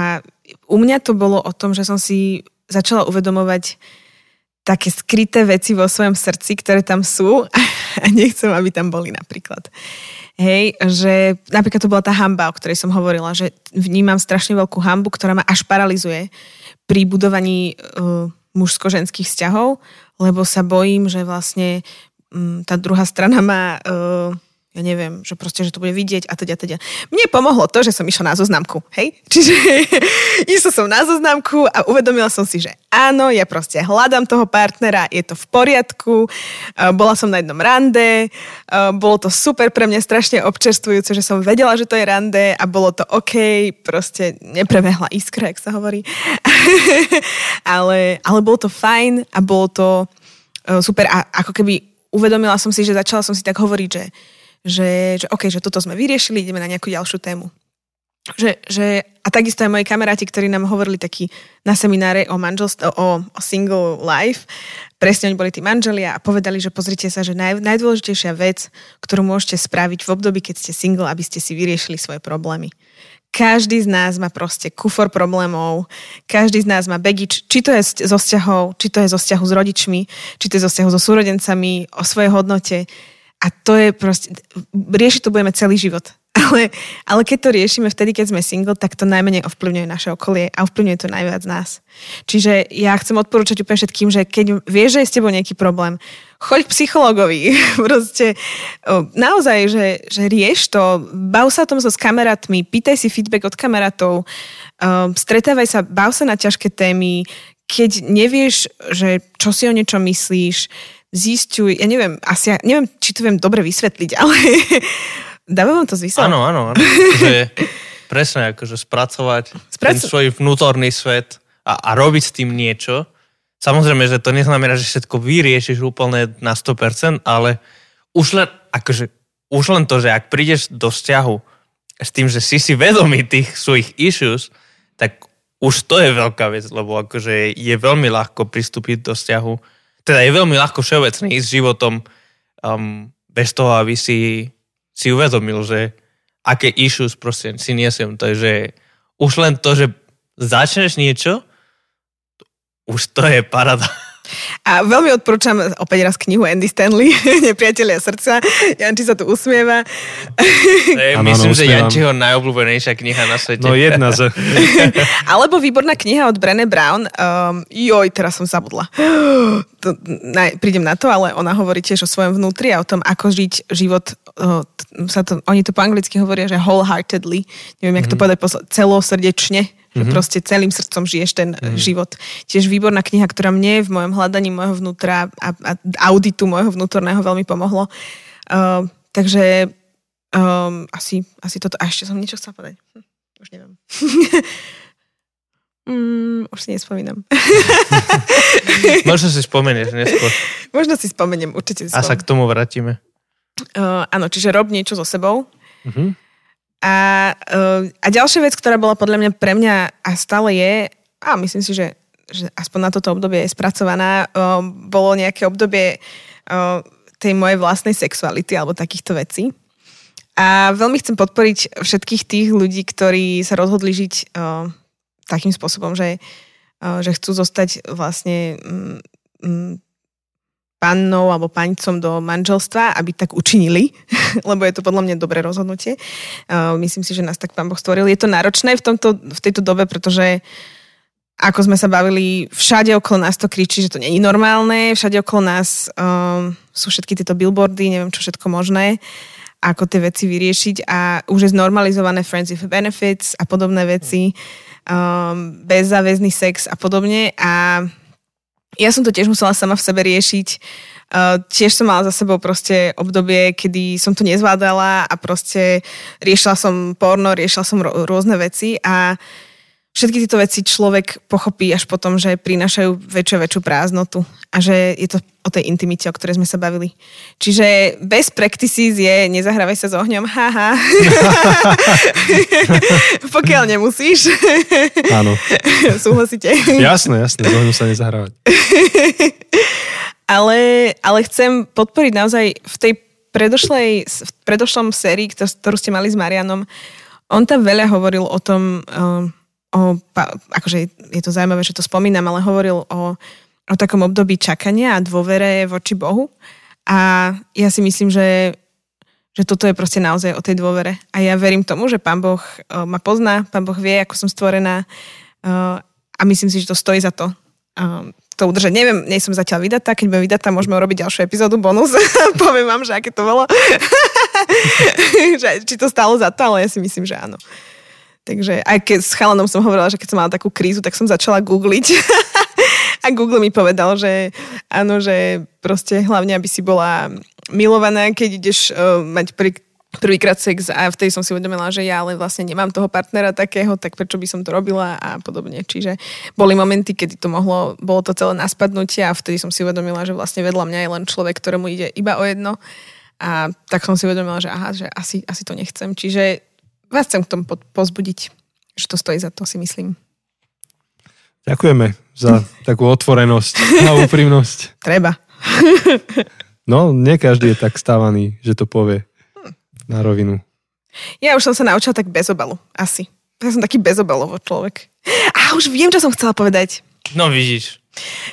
u mňa to bolo o tom, že som si začala uvedomovať také skryté veci vo svojom srdci, ktoré tam sú [LAUGHS] a nechcem, aby tam boli napríklad. Hej, že napríklad to bola tá hamba, o ktorej som hovorila, že vnímam strašne veľkú hambu, ktorá ma až paralizuje pri budovaní uh, mužsko-ženských vzťahov, lebo sa bojím, že vlastne um, tá druhá strana má uh, ja neviem, že proste, že to bude vidieť a teda, teda. Mne pomohlo to, že som išla na zoznamku, hej? [LAUGHS] Čiže išla som na zoznamku a uvedomila som si, že áno, ja proste hľadám toho partnera, je to v poriadku, bola som na jednom rande, bolo to super pre mňa strašne občerstvujúce, že som vedela, že to je rande a bolo to OK, proste neprebehla iskra, jak sa hovorí. [LAUGHS] ale, ale bolo to fajn a bolo to super a ako keby uvedomila som si, že začala som si tak hovoriť, že že, že OK, že toto sme vyriešili, ideme na nejakú ďalšiu tému. že, že, a takisto aj moji kamaráti, ktorí nám hovorili taký na semináre o manželstve, o, o single life, presne oni boli tí manželia a povedali, že pozrite sa, že naj, najdôležitejšia vec, ktorú môžete spraviť v období, keď ste single, aby ste si vyriešili svoje problémy. Každý z nás má proste kufor problémov, každý z nás má baggage, či to je zo vzťahov, či to je zo vzťahu s rodičmi, či to je zo vzťahu so súrodencami, o svojej hodnote. A to je proste, riešiť to budeme celý život [LAUGHS] ale, ale keď to riešime vtedy, keď sme single, tak to najmenej ovplyvňuje naše okolie a ovplyvňuje to najviac nás. Čiže ja chcem odporúčať úplne všetkým, že keď vieš, že je s tebou nejaký problém, choď k psychologovi. [LAUGHS] Proste naozaj, že, že rieš to, bav sa o tom so s kamarátmi, pýtaj si feedback od kamarátov, stretávaj sa, bav sa na ťažké témy, keď nevieš, že čo si o niečo myslíš, zistuj, ja neviem, asi ja neviem, či to viem dobre vysvetliť, [LAUGHS] ale Dáva vám to zmysel? Áno, áno. áno. že presne, akože spracovať Spraco- ten svoj vnútorný svet a, a robiť s tým niečo. Samozrejme, že to neznamená, že všetko vyriešiš úplne na 100%, ale už len, akože, už len to, že ak prídeš do vzťahu s tým, že si si vedomý tých svojich issues, tak už to je veľká vec, lebo akože je veľmi ľahko pristúpiť do vzťahu. Teda je veľmi ľahko všeobecne ísť životom um, bez toho, aby si si uvedomil, že aké issues proste si niesem. Takže už len to, že začneš niečo, už to je parada. A veľmi odporúčam opäť raz knihu Andy Stanley, [LAUGHS] Nepriatelia srdca. Janči sa tu usmieva. [LAUGHS] Ano, myslím, ano, že Jančiho najobľúbenejšia kniha na svete. No jedna z... [LAUGHS] Alebo výborná kniha od Brené Brown. Um, joj, teraz som zabudla. [GASPS] To, na, prídem na to, ale ona hovorí tiež o svojom vnútri a o tom, ako žiť život. Uh, sa to, oni to po anglicky hovoria, že wholeheartedly. Neviem, jak mm-hmm. to mhm. povedať, celosrdečne Mm-hmm. Že mhm. proste celým srdcom žiješ ten mm-hmm. život. Tiež výborná kniha, ktorá mne v mojom hľadaní môjho vnútra a, a auditu môjho vnútorného veľmi pomohlo. Uh, takže um, asi, asi toto. A ešte som niečo chcela povedať. Hm, už neviem. [LAUGHS] Mm, už si nespomínam. [LAUGHS] Možno si spomenieš neskôr. Možno si spomeniem, určite si spomeniem. A sa k tomu vrátime. Uh, áno, čiže rob niečo so sebou. Uh-huh. A, uh, a ďalšia vec, ktorá bola podľa mňa pre mňa a stále je, a myslím si, že, že aspoň na toto obdobie je spracovaná, uh, bolo nejaké obdobie uh, tej mojej vlastnej sexuality alebo takýchto vecí. A veľmi chcem podporiť všetkých tých ľudí, ktorí sa rozhodli žiť takým spôsobom, že, že chcú zostať vlastne pannou alebo panicom do manželstva, aby tak učinili, [LAUGHS] lebo je to podľa mňa dobré rozhodnutie. Uh, myslím si, že nás tak pán Boh stvoril. Je to náročné v, tomto, v tejto dobe, pretože ako sme sa bavili, všade okolo nás to kričí, že to není normálne, všade okolo nás um, sú všetky tieto billboardy, neviem čo všetko možné, ako tie veci vyriešiť a už je znormalizované friends with benefits a podobné veci, um, bezzáväzný sex a podobne a ja som to tiež musela sama v sebe riešiť. Uh, tiež som mala za sebou proste obdobie, kedy som to nezvládala a proste riešila som porno, riešila som rôzne veci a všetky tieto veci človek pochopí až potom, že prinášajú väčšiu a väčšiu prázdnotu a že je to o tej intimite, o ktorej sme sa bavili. Čiže bez practices je nezahrávaj sa s ohňom, haha. [LAUGHS] Pokiaľ nemusíš. Áno. Súhlasíte? Jasné, jasné, s ohňom sa nezahrávať. ale, ale chcem podporiť naozaj v tej predošlej, v predošlom sérii, ktorú ste mali s Marianom, on tam veľa hovoril o tom, o, akože je to zaujímavé, že to spomínam, ale hovoril o o takom období čakania a dôvere voči Bohu. A ja si myslím, že, že toto je proste naozaj o tej dôvere. A ja verím tomu, že Pán Boh uh, ma pozná, Pán Boh vie, ako som stvorená uh, a myslím si, že to stojí za to. Uh, to udržať. Neviem, nie som zatiaľ vydatá, keď budem vydatá, môžeme urobiť ďalšiu epizódu, bonus. [LAUGHS] Poviem vám, že aké to bolo. [LAUGHS] či to stalo za to, ale ja si myslím, že áno. Takže aj keď s chalanom som hovorila, že keď som mala takú krízu, tak som začala googliť [LAUGHS] a Google mi povedal, že áno, že proste hlavne, aby si bola milovaná, keď ideš uh, mať pri, prvýkrát sex a vtedy som si uvedomila, že ja ale vlastne nemám toho partnera takého, tak prečo by som to robila a podobne. Čiže boli momenty, kedy to mohlo, bolo to celé na spadnutie a vtedy som si uvedomila, že vlastne vedľa mňa je len človek, ktorému ide iba o jedno. A tak som si uvedomila, že aha, že asi, asi to nechcem. Čiže vás chcem k tomu po- pozbudiť, že to stojí za to, si myslím. Ďakujeme za [LAUGHS] takú otvorenosť a úprimnosť. Treba. [LAUGHS] No, nie každý je tak stávaný, že to povie na rovinu. Ja už som sa naučila tak bez obalu, asi. Ja som taký bezobalovo človek. A už viem, čo som chcela povedať. No vidíš.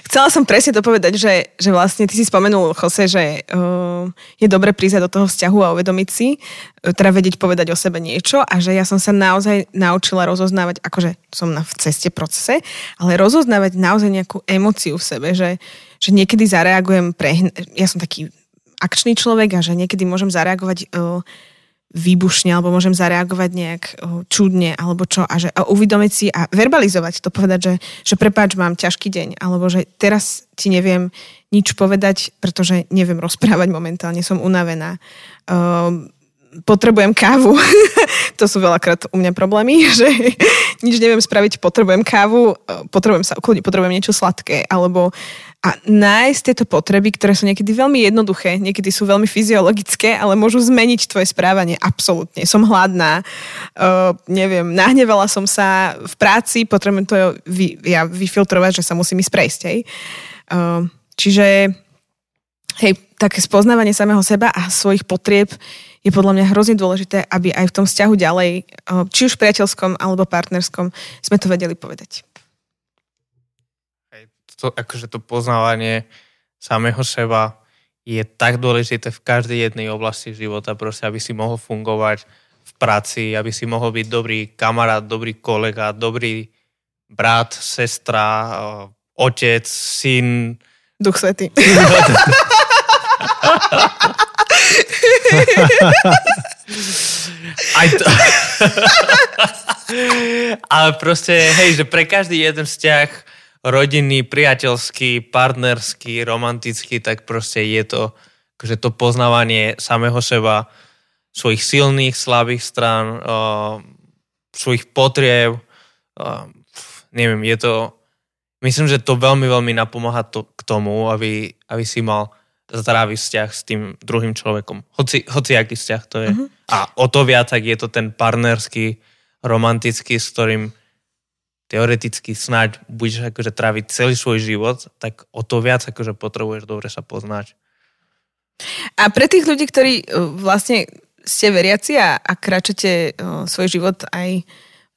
Chcela som presne to povedať, že, že vlastne ty si spomenul, Jose, že uh, je dobre prísť do toho vzťahu a uvedomiť si, uh, teda vedieť povedať o sebe niečo a že ja som sa naozaj naučila rozoznávať, akože som na v ceste procese, ale rozoznávať naozaj nejakú emociu v sebe, že, že niekedy zareagujem pre... Ja som taký akčný človek a že niekedy môžem zareagovať uh, výbušne alebo môžem zareagovať nejak uh, čudne alebo čo a že a uvedomiť si a verbalizovať to, povedať, že, že prepáč, mám ťažký deň alebo že teraz ti neviem nič povedať, pretože neviem rozprávať momentálne, som unavená. Uh, potrebujem kávu. [LAUGHS] to sú veľakrát u mňa problémy, [LAUGHS] že nič neviem spraviť, potrebujem kávu, uh, potrebujem sa ukloniť, potrebujem niečo sladké, alebo a nájsť tieto potreby, ktoré sú niekedy veľmi jednoduché, niekedy sú veľmi fyziologické, ale môžu zmeniť tvoje správanie absolútne. Som hladná, uh, neviem, nahnevala som sa v práci, potrebujem to vy, ja vyfiltrovať, že sa musím ísť prejsť. Hej. Uh, čiže hej, také spoznávanie samého seba a svojich potrieb je podľa mňa hrozne dôležité, aby aj v tom vzťahu ďalej, uh, či už priateľskom alebo partnerskom, sme to vedeli povedať to, akože to poznávanie samého seba je tak dôležité v každej jednej oblasti života, proste, aby si mohol fungovať v práci, aby si mohol byť dobrý kamarát, dobrý kolega, dobrý brat, sestra, otec, syn. Duch Svetý. [LAUGHS] Aj to... [LAUGHS] Ale proste, hej, že pre každý jeden vzťah rodinný, priateľský, partnerský, romantický, tak proste je to akože to poznávanie samého seba, svojich silných, slabých strán, uh, svojich potrieb. Uh, neviem, je to... Myslím, že to veľmi, veľmi napomáha to, k tomu, aby, aby si mal zdravý vzťah s tým druhým človekom. Hoci, aký vzťah to je. Uh-huh. A o to viac, ak je to ten partnerský, romantický, s ktorým teoreticky snáď budeš akože tráviť celý svoj život, tak o to viac akože potrebuješ dobre sa poznať. A pre tých ľudí, ktorí e, vlastne ste veriaci a, a kráčate uh, svoj život aj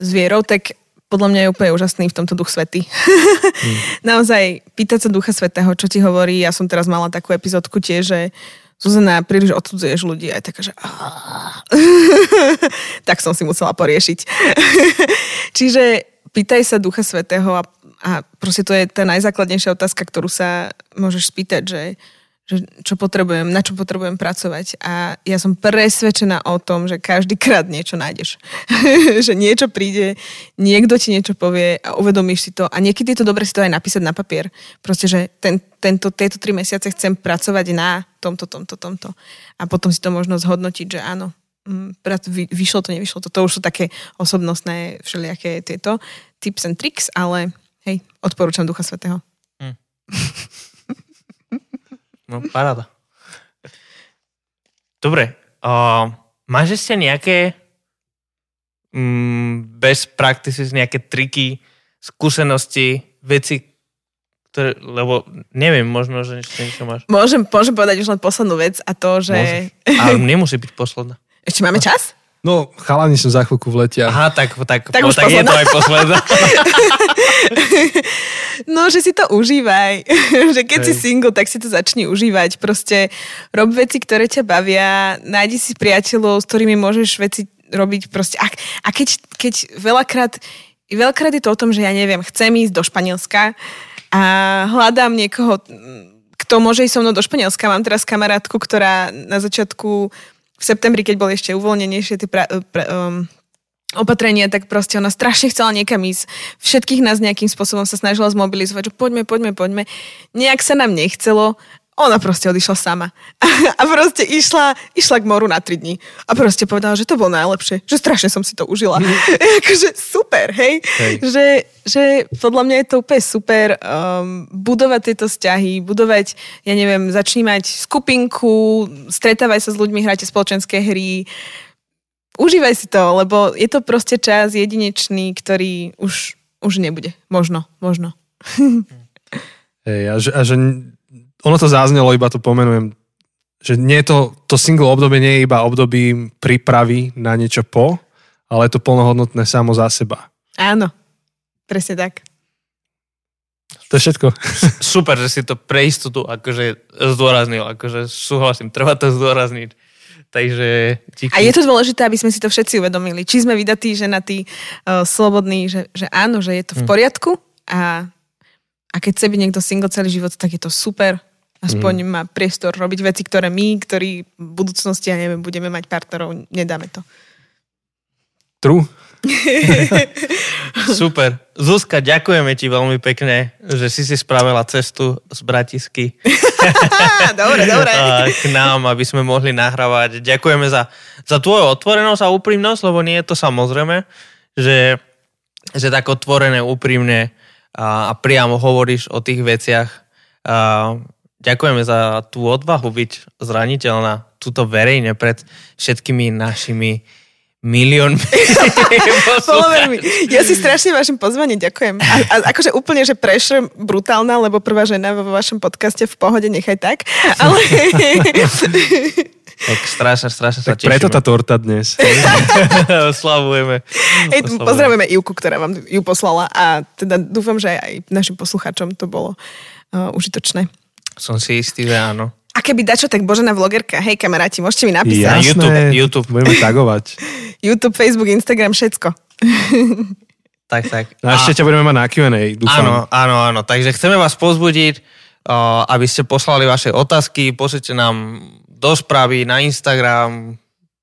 s vierou, tak podľa mňa je úplne úžasný v tomto duch svety. Hmm. [LAUGHS] Naozaj, pýtať sa ducha svetého, čo ti hovorí. Ja som teraz mala takú epizódku tiež, že Zuzana, príliš odsudzuješ ľudí. Aj taká, že... [LAUGHS] tak som si musela poriešiť. [LAUGHS] Čiže pýtaj sa Ducha Svetého a, a proste to je tá najzákladnejšia otázka, ktorú sa môžeš spýtať, že, že čo potrebujem, na čo potrebujem pracovať. A ja som presvedčená o tom, že každý krát niečo nájdeš. [LAUGHS] že niečo príde, niekto ti niečo povie a uvedomíš si to. A niekedy je to dobre si to aj napísať na papier. Proste, že ten, tento, tieto tri mesiace chcem pracovať na tomto, tomto, tomto. A potom si to možno zhodnotiť, že áno, Mm, vyšlo to, nevyšlo to. To už sú také osobnostné všelijaké tieto tips and tricks, ale hej, odporúčam Ducha Svetého. Hmm. No, paráda. Dobre. Uh, máš ešte nejaké mm, best practices, nejaké triky, skúsenosti, veci, ktoré, lebo neviem, možno, že ešte niečo máš. Môžem, môžem povedať už len poslednú vec a to, že... Môže. Ale nemusí byť posledná. Ešte máme čas? No, chalani som za chvíľku v lete. Aha, tak, tak, tak, po, tak je to aj posledná. [LAUGHS] no, že si to užívaj. [LAUGHS] že keď Hej. si single, tak si to začni užívať. Proste rob veci, ktoré ťa bavia, nájdi si priateľov, s ktorými môžeš veci robiť. Proste. A, a keď, keď veľakrát, veľakrát je to o tom, že ja neviem, chcem ísť do Španielska a hľadám niekoho, kto môže ísť so mnou do Španielska. Mám teraz kamarátku, ktorá na začiatku v septembri, keď boli ešte uvoľnenejšie tie pra, pra, um, opatrenia, tak proste ona strašne chcela niekam ísť. Všetkých nás nejakým spôsobom sa snažila zmobilizovať, že poďme, poďme, poďme. Nejak sa nám nechcelo ona proste odišla sama. [LAUGHS] A proste išla, išla k moru na 3 dní. A proste povedala, že to bolo najlepšie. Že strašne som si to užila. Mm. [LAUGHS] akože super, hej? hej. Že, že podľa mňa je to úplne super um, budovať tieto vzťahy, budovať, ja neviem, začni mať skupinku, stretávať sa s ľuďmi, hráte spoločenské hry, užívaj si to, lebo je to proste čas jedinečný, ktorý už, už nebude. Možno, možno. [LAUGHS] Hej, a, že, a že ono to záznelo, iba to pomenujem, že nie je to, to single obdobie nie je iba obdobím prípravy na niečo po, ale je to plnohodnotné samo za seba. Áno, presne tak. To je všetko. Super, že si to pre istotu akože zdôraznil, akože súhlasím, treba to zdôrazniť. Takže díky. A je to dôležité, aby sme si to všetci uvedomili. Či sme vydatí, ženatí, uh, slobodní, že, že áno, že je to v poriadku a, a keď chce byť niekto single celý život, tak je to super. Aspoň mm. má priestor robiť veci, ktoré my, ktorí v budúcnosti, ja neviem, budeme mať partnerov, nedáme to. True. [LAUGHS] Super. Zuzka, ďakujeme ti veľmi pekne, že si si spravila cestu z Bratisky [LAUGHS] dobre, dobre. k nám, aby sme mohli nahrávať. Ďakujeme za, za tvoju otvorenosť a úprimnosť, lebo nie je to samozrejme, že, že tak otvorené, úprimne a, a priamo hovoríš o tých veciach. A, ďakujeme za tú odvahu byť zraniteľná tuto verejne pred všetkými našimi miliónmi. [LAUGHS] Followermi. Ja si strašne vašim pozvanie ďakujem. A, a akože úplne, že pressure brutálna, lebo prvá žena vo vašom podcaste v pohode, nechaj tak. Ale... [LAUGHS] Tak strašne, strašne sa Tak preto tá torta dnes. [LAUGHS] Oslavujeme. Hej, pozdravujeme Ivku, ktorá vám ju poslala a teda dúfam, že aj našim poslucháčom to bolo uh, užitočné. Som si istý, že áno. A keby dačo, tak Božena vlogerka. Hej, kamaráti, môžete mi napísať. Ja. Jasné, YouTube, YouTube. Budeme tagovať. [LAUGHS] YouTube, Facebook, Instagram, všetko. [LAUGHS] Tak, tak. No a ešte ťa budeme mať na Q&A, dúfam. Áno, áno, áno. Takže chceme vás pozbudiť, aby ste poslali vaše otázky, pošlite nám do správy na Instagram,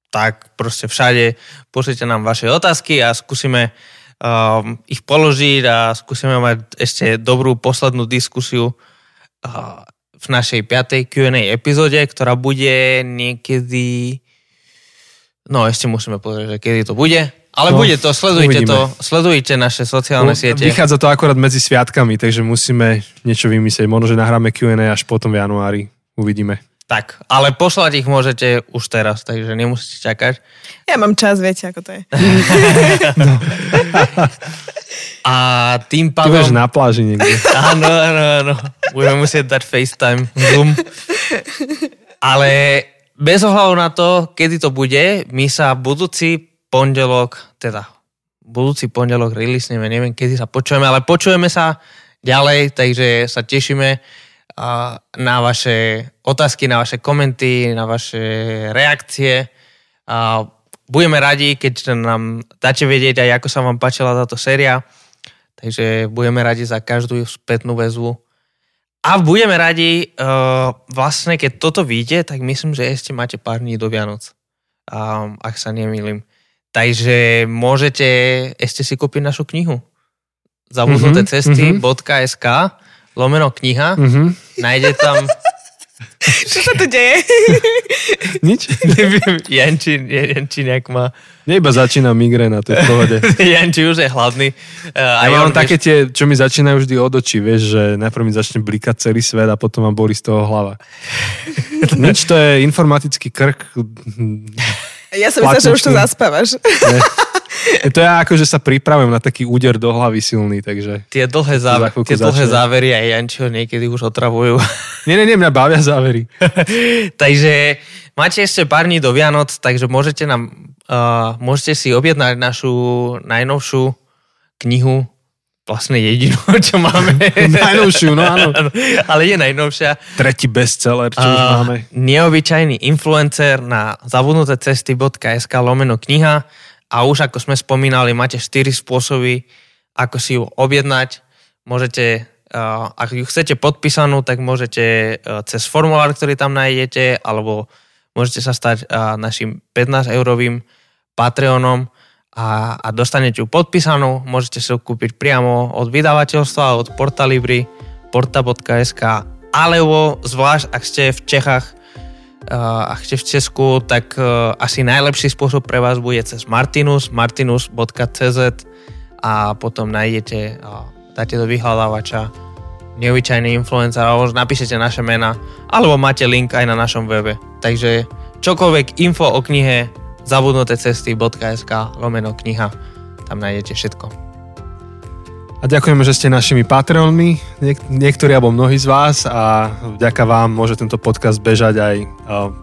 tak proste všade pošlite nám vaše otázky a skúsime um, ich položiť a skúsime mať ešte dobrú poslednú diskusiu uh, v našej piatej Q&A epizóde, ktorá bude niekedy... No, ešte musíme povedať, že kedy to bude. Ale No, bude to, sledujte uvidíme. to, sledujte naše sociálne siete. Vychádza to akorát medzi sviatkami, takže musíme niečo vymyslieť. Možno, že nahráme Q&A až potom v januári. Uvidíme. Tak, ale poslať ich môžete už teraz, takže nemusíte čakať. Ja mám čas, viete, ako to je. [LAUGHS] [LAUGHS] [LAUGHS] A tým pádom... budeš na pláži niekde. [LAUGHS] Áno, áno, áno. Budeme musieť dať FaceTime, Zoom. Ale bez ohľadu na to, kedy to bude, my sa budúci pondelok, teda budúci pondelok releaseneme, neviem, kedy sa počujeme, ale počujeme sa ďalej, takže sa tešíme a, na vaše otázky, na vaše komenty, na vaše reakcie. Budeme radi, keď nám dáte vedieť aj, ako sa vám páčila táto séria. Takže budeme radi za každú spätnú väzbu. A budeme radi, uh, vlastne keď toto vyjde, tak myslím, že ešte máte pár dní do Vianoc. Um, ak sa nemýlim. Takže môžete ešte si kúpiť našu knihu. Zabudnuté Mhm, cesty.sk lomeno kniha. Mhm. Nájde tam... [LAUGHS] Čo sa tu deje? [LAUGHS] Nič? [LAUGHS] Neviem, Janči, Janči nejak má... Nie iba začína migréna, to je v pohode. Janči už je hladný. Uh, Ja mám také tie, čo mi začínajú vždy od očí, vieš, že najprv mi začne blikať celý svet a potom ma bolí z toho hlava. Nič, to je informatický krk. Ja som myslela, že už to zaspávaš. Ne. [LAUGHS] To ja akože sa pripravujem na taký úder do hlavy silný, takže... Tie dlhé, záver, tie dlhé začne. závery aj Jančiho niekedy už otravujú. [LAUGHS] Nie, nie, nie, mňa bavia závery. [LAUGHS] takže máte ešte pár dní do Vianoc, takže môžete nám, uh, môžete si objednať našu najnovšiu knihu, vlastne jedinú, čo máme. Najnovšiu, no áno. Ale je najnovšia. Tretí bestseller, čo už A máme. Neobyčajný influencer na zabudnuté cesty.sk lomeno kniha a už ako sme spomínali, máte 4 spôsoby, ako si ju objednať. Môžete, uh, ak ju chcete podpísanú, tak môžete uh, cez formulár, ktorý tam nájdete, alebo môžete sa stať uh, našim 15-eurovým Patreonom a, a dostanete ju podpísanú. Môžete si ju kúpiť priamo od vydavateľstva, od Portalibri, porta.sk alebo zvlášť, ak ste v Čechách ak ste v Česku, tak uh, asi najlepší spôsob pre vás bude cez Martinus, martinus.cz a potom nájdete, uh, dáte do vyhľadávača neobyčajný influencer alebo napíšete naše mena alebo máte link aj na našom webe. Takže čokoľvek info o knihe zabudnutecesty.sk lomeno kniha. Tam nájdete všetko. A ďakujeme, že ste našimi Patreonmi, niek- niektorí alebo mnohí z vás a vďaka vám môže tento podcast bežať aj uh,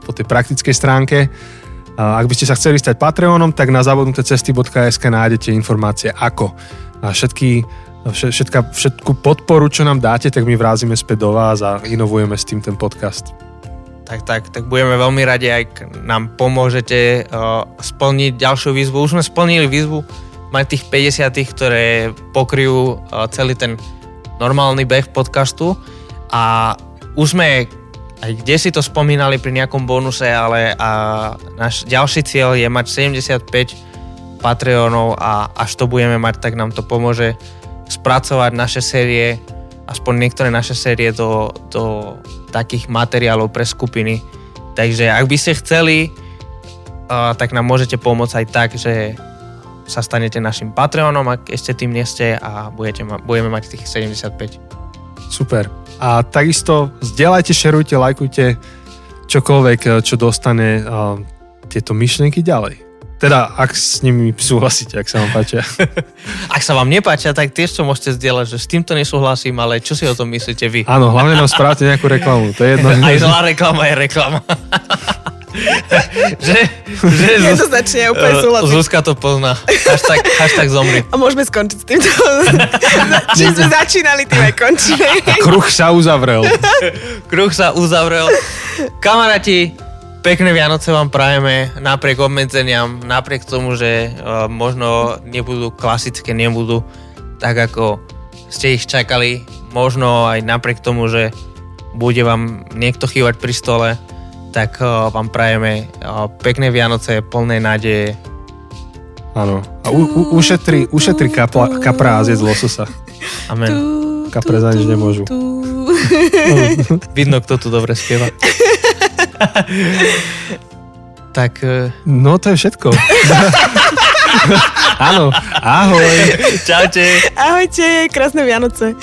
po tej praktickej stránke. Uh, ak by ste sa chceli stať Patreonom, tak na zabudnutecesty.sk nájdete informácie ako. A všetky, všetka, všetku podporu, čo nám dáte, tak my vrázime späť do vás a inovujeme s tým ten podcast. Tak, tak, tak budeme veľmi radi, ak nám pomôžete uh, splniť ďalšiu výzvu. Už sme splnili výzvu mať tých 50, ktoré pokryjú uh, celý ten normálny beh podcastu a už sme aj kde si to spomínali pri nejakom bonuse, ale a náš ďalší cieľ je mať 75 Patreonov a až to budeme mať, tak nám to pomôže spracovať naše série, aspoň niektoré naše série do, do takých materiálov pre skupiny. Takže ak by ste chceli, uh, tak nám môžete pomôcť aj tak, že sa stanete našim Patreonom, ak ešte tým nie ste a budete ma- budeme mať tých 75. Super. A takisto zdieľajte, šerujte, lajkujte čokoľvek, eh, čo dostane uh, tieto myšlienky ďalej. Teda, ak s nimi súhlasíte, ak sa vám páčia. [LAUGHS] Ak sa vám nepáčia, tak tiež to môžete zdieľať, že s týmto nesúhlasím, ale čo si o tom myslíte vy? Áno, hlavne nám správte nejakú reklamu. To je jedno. [LAUGHS] Aj zlá reklama je reklama. [LAUGHS] [LAUGHS] že, že Jednoznačne, ja úplne súhlasím. Zuzka to pozná. Hashtag, hashtag zomri. A môžeme skončiť s týmto. [LAUGHS] Čím sme začínali, tým aj končíme. Kruh sa uzavrel. [LAUGHS] Kruh sa uzavrel. Kamaráti, pekné Vianoce vám prajeme napriek obmedzeniam, napriek tomu, že uh, možno nebudú klasické, nebudú tak, ako ste ich čakali. Možno aj napriek tomu, že bude vám niekto chývať pri stole, tak uh, vám prajeme uh, pekné Vianoce, plné nádeje. Áno. A u, u, ušetri, ušetri kapla, kapra a zjedz lososa. [LAUGHS] Amen. Kapre za nič nemôžu. [LAUGHS] Vidno, kto tu dobre spieva. [LAUGHS] tak uh, No to je všetko. Áno. Ahoj. čaute. Ahojte, krásne Vianoce.